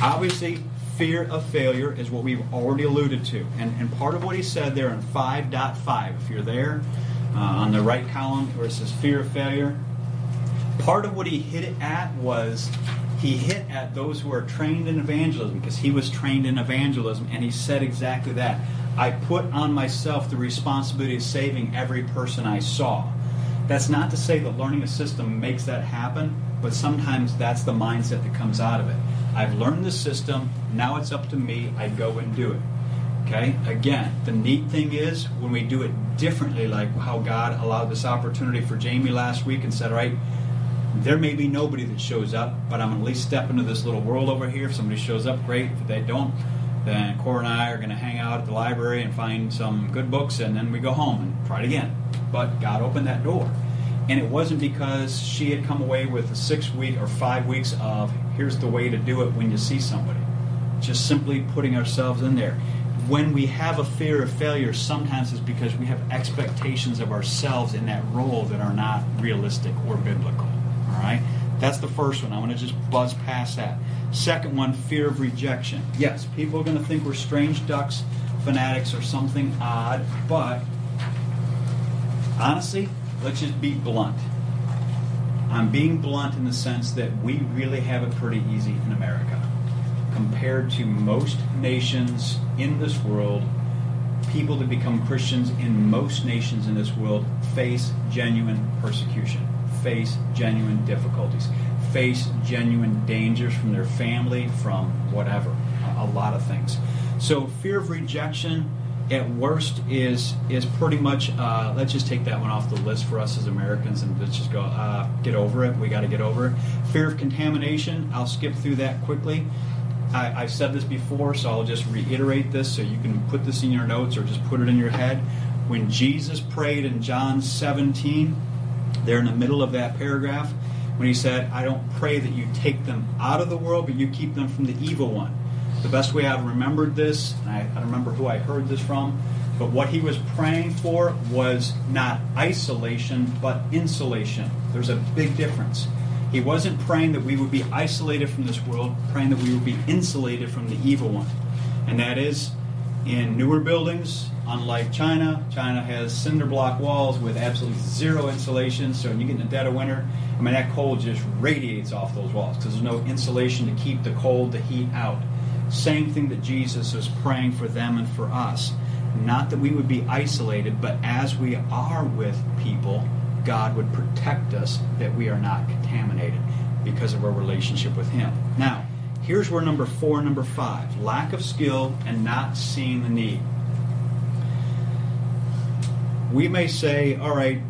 obviously fear of failure is what we've already alluded to. And, and part of what he said there in 5.5, if you're there uh, on the right column where it says fear of failure, part of what he hit it at was he hit at those who are trained in evangelism because he was trained in evangelism and he said exactly that. I put on myself the responsibility of saving every person I saw. That's not to say the learning a system makes that happen, but sometimes that's the mindset that comes out of it. I've learned the system. Now it's up to me. I go and do it. Okay? Again, the neat thing is when we do it differently, like how God allowed this opportunity for Jamie last week and said, all right, there may be nobody that shows up, but I'm to at least step into this little world over here. If somebody shows up, great. If they don't, then Cora and I are going to hang out at the library and find some good books, and then we go home and try it again. But God opened that door. And it wasn't because she had come away with a six week or five weeks of here's the way to do it when you see somebody. Just simply putting ourselves in there. When we have a fear of failure, sometimes it's because we have expectations of ourselves in that role that are not realistic or biblical. All right? That's the first one. I want to just buzz past that. Second one, fear of rejection. Yes, people are going to think we're strange ducks, fanatics, or something odd, but honestly, let's just be blunt. I'm being blunt in the sense that we really have it pretty easy in America. Compared to most nations in this world, people that become Christians in most nations in this world face genuine persecution, face genuine difficulties, face genuine dangers from their family, from whatever, a lot of things. So, fear of rejection at worst is is pretty much uh, let's just take that one off the list for us as Americans and let's just go uh, get over it. We got to get over it. Fear of contamination. I'll skip through that quickly. I, have said this before, so I'll just reiterate this so you can put this in your notes or just put it in your head. When Jesus prayed in John 17, there in the middle of that paragraph, when he said, I don't pray that you take them out of the world, but you keep them from the evil one. The best way I've remembered this, and I, I don't remember who I heard this from, but what he was praying for was not isolation, but insulation. There's a big difference. He wasn't praying that we would be isolated from this world, praying that we would be insulated from the evil one. And that is in newer buildings, unlike China. China has cinder block walls with absolutely zero insulation, so when you get in the dead of winter, I mean, that cold just radiates off those walls because there's no insulation to keep the cold, the heat out. Same thing that Jesus is praying for them and for us. Not that we would be isolated, but as we are with people, God would protect us that we are not contaminated because of our relationship with Him. Now, here's where number four, number five lack of skill and not seeing the need. We may say, all right,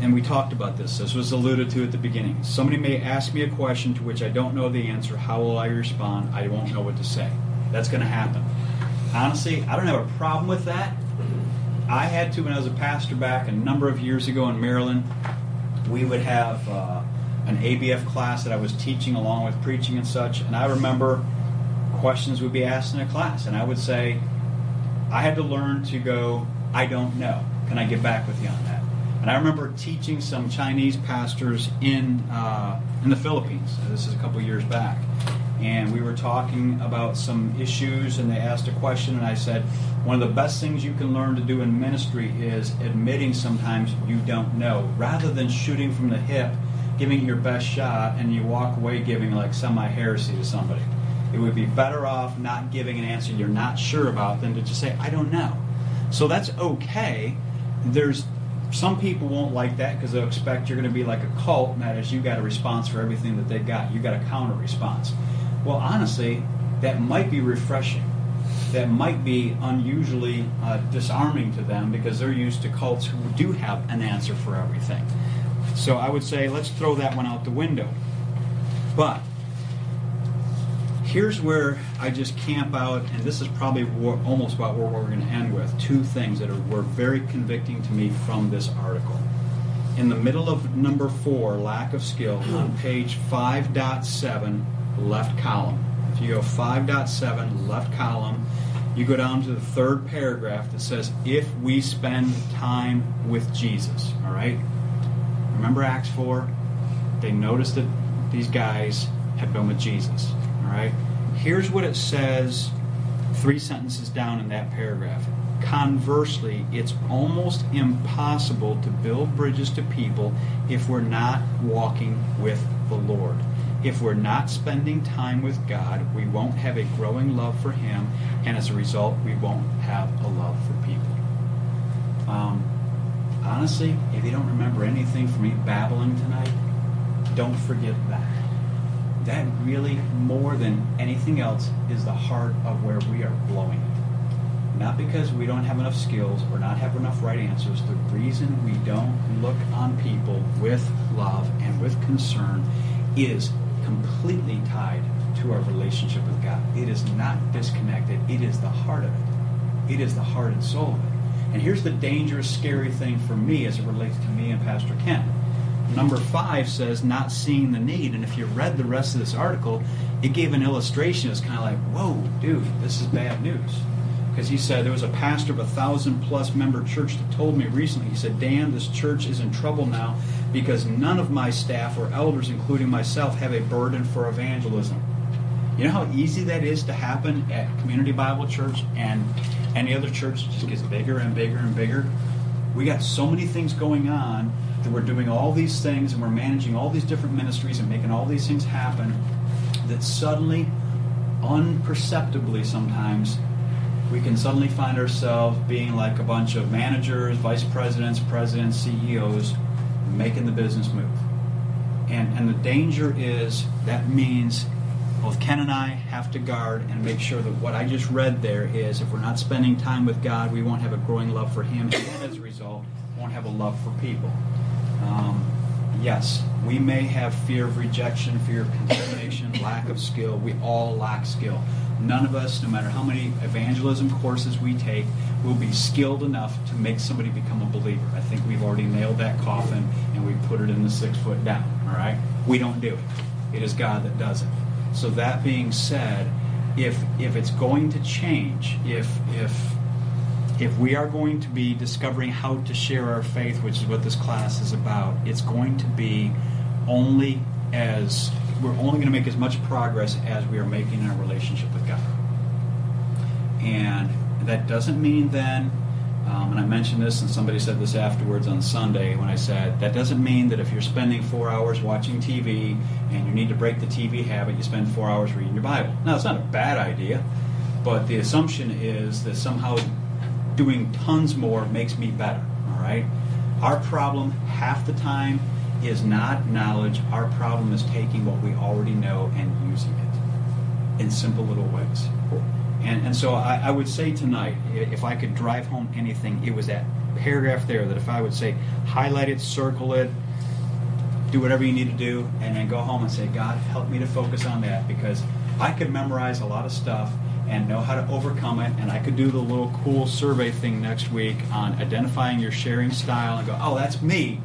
and we talked about this, this was alluded to at the beginning. Somebody may ask me a question to which I don't know the answer. How will I respond? I won't know what to say. That's going to happen. Honestly, I don't have a problem with that. I had to when I was a pastor back a number of years ago in Maryland. We would have uh, an ABF class that I was teaching along with preaching and such, and I remember questions would be asked in a class, and I would say, I had to learn to go, I don't know. Can I get back with you on that? And I remember teaching some Chinese pastors in uh, in the Philippines. This is a couple years back, and we were talking about some issues, and they asked a question, and I said, one of the best things you can learn to do in ministry is admitting sometimes you don't know, rather than shooting from the hip, giving your best shot, and you walk away giving like semi heresy to somebody. It would be better off not giving an answer you're not sure about than to just say, I don't know. So that's okay. There's some people won't like that because they'll expect you're going to be like a cult, and that is you got a response for everything that they got. You got a counter response. Well, honestly, that might be refreshing. That might be unusually uh, disarming to them because they're used to cults who do have an answer for everything. So I would say let's throw that one out the window. But here's where I just camp out, and this is probably almost about where we're going to end with two things that are, were very convicting to me from this article. In the middle of number four, lack of skill, on page 5.7, left column. If you go 5.7, left column, you go down to the third paragraph that says, if we spend time with Jesus. All right? Remember Acts 4? They noticed that these guys had been with Jesus. All right? Here's what it says three sentences down in that paragraph. Conversely, it's almost impossible to build bridges to people if we're not walking with the Lord. If we're not spending time with God, we won't have a growing love for Him, and as a result, we won't have a love for people. Um, honestly, if you don't remember anything from me babbling tonight, don't forget that. That really, more than anything else, is the heart of where we are blowing it. Not because we don't have enough skills or not have enough right answers. The reason we don't look on people with love and with concern is completely tied to our relationship with God. It is not disconnected. It is the heart of it. It is the heart and soul of it. And here's the dangerous, scary thing for me as it relates to me and Pastor Ken. Number five says not seeing the need. And if you read the rest of this article, it gave an illustration. It's kind of like, whoa, dude, this is bad news. Because he said there was a pastor of a thousand plus member church that told me recently, he said, Dan, this church is in trouble now because none of my staff or elders, including myself, have a burden for evangelism. You know how easy that is to happen at Community Bible Church and any other church just gets bigger and bigger and bigger? We got so many things going on that we're doing all these things and we're managing all these different ministries and making all these things happen that suddenly, unperceptibly sometimes, we can suddenly find ourselves being like a bunch of managers, vice presidents, presidents, CEOs making the business move. And, and the danger is that means both Ken and I have to guard and make sure that what I just read there is if we're not spending time with God, we won't have a growing love for Him, and as a result, won't have a love for people. Um, Yes, we may have fear of rejection, fear of contamination, lack of skill. We all lack skill. None of us, no matter how many evangelism courses we take, will be skilled enough to make somebody become a believer. I think we've already nailed that coffin and we put it in the six foot down. All right? We don't do it. It is God that does it. So that being said, if if it's going to change, if if if we are going to be discovering how to share our faith, which is what this class is about, it's going to be only as we're only going to make as much progress as we are making in our relationship with God. And that doesn't mean then, um, and I mentioned this, and somebody said this afterwards on Sunday when I said, that doesn't mean that if you're spending four hours watching TV and you need to break the TV habit, you spend four hours reading your Bible. Now, it's not a bad idea, but the assumption is that somehow doing tons more makes me better. All right. Our problem half the time is not knowledge. Our problem is taking what we already know and using it in simple little ways. And, and so I, I would say tonight, if I could drive home anything, it was that paragraph there that if I would say, highlight it, circle it, do whatever you need to do, and then go home and say, God, help me to focus on that because I could memorize a lot of stuff and know how to overcome it, and I could do the little cool survey thing next week on identifying your sharing style and go, oh, that's me.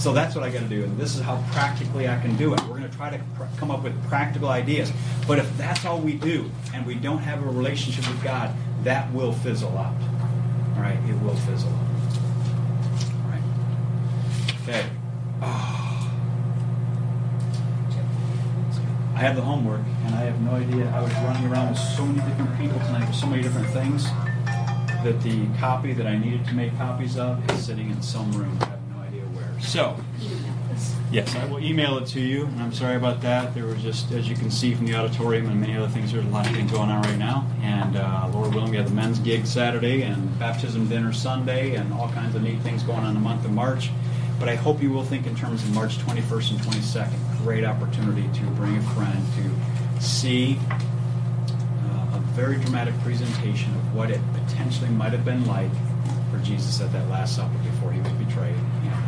So that's what I got to do, and this is how practically I can do it. We're going to try to pr- come up with practical ideas. But if that's all we do, and we don't have a relationship with God, that will fizzle out. All right, it will fizzle out. All right. Okay. Oh. I have the homework, and I have no idea. I was running around with so many different people tonight with so many different things that the copy that I needed to make copies of is sitting in some room. I have no idea where. So, yes, I will email it to you, and I'm sorry about that. There was just, as you can see from the auditorium and many other things, there's a lot of things going on right now. And uh, Lord willing, we have the men's gig Saturday and baptism dinner Sunday, and all kinds of neat things going on in the month of March. But I hope you will think in terms of March 21st and 22nd. Great opportunity to bring a friend to see uh, a very dramatic presentation of what it potentially might have been like for Jesus at that Last Supper before he was betrayed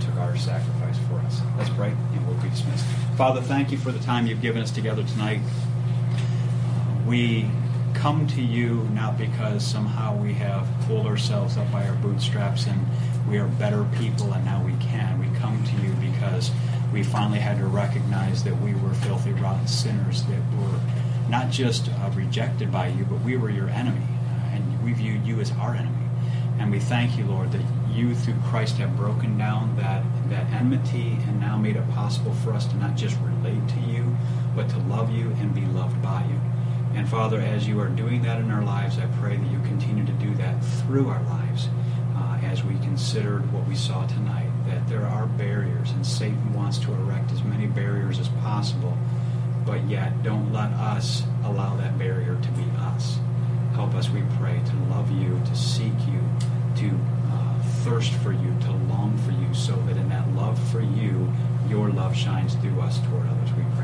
took our sacrifice for us. Let's pray, and we'll be dismissed. Father, thank you for the time you've given us together tonight. We come to you not because somehow we have pulled ourselves up by our bootstraps and we are better people and now we can. We come to you because we finally had to recognize that we were filthy, rotten sinners that were not just uh, rejected by you, but we were your enemy. Uh, and we viewed you as our enemy. And we thank you, Lord, that you through Christ have broken down that, that enmity and now made it possible for us to not just relate to you, but to love you and be loved by you. And Father, as you are doing that in our lives, I pray that you continue to do that through our lives uh, as we considered what we saw tonight, that there are barriers, and Satan wants to erect as many barriers as possible, but yet don't let us allow that barrier to be us. Help us, we pray, to love you, to seek you, to thirst for you, to long for you, so that in that love for you, your love shines through us toward others. We pray.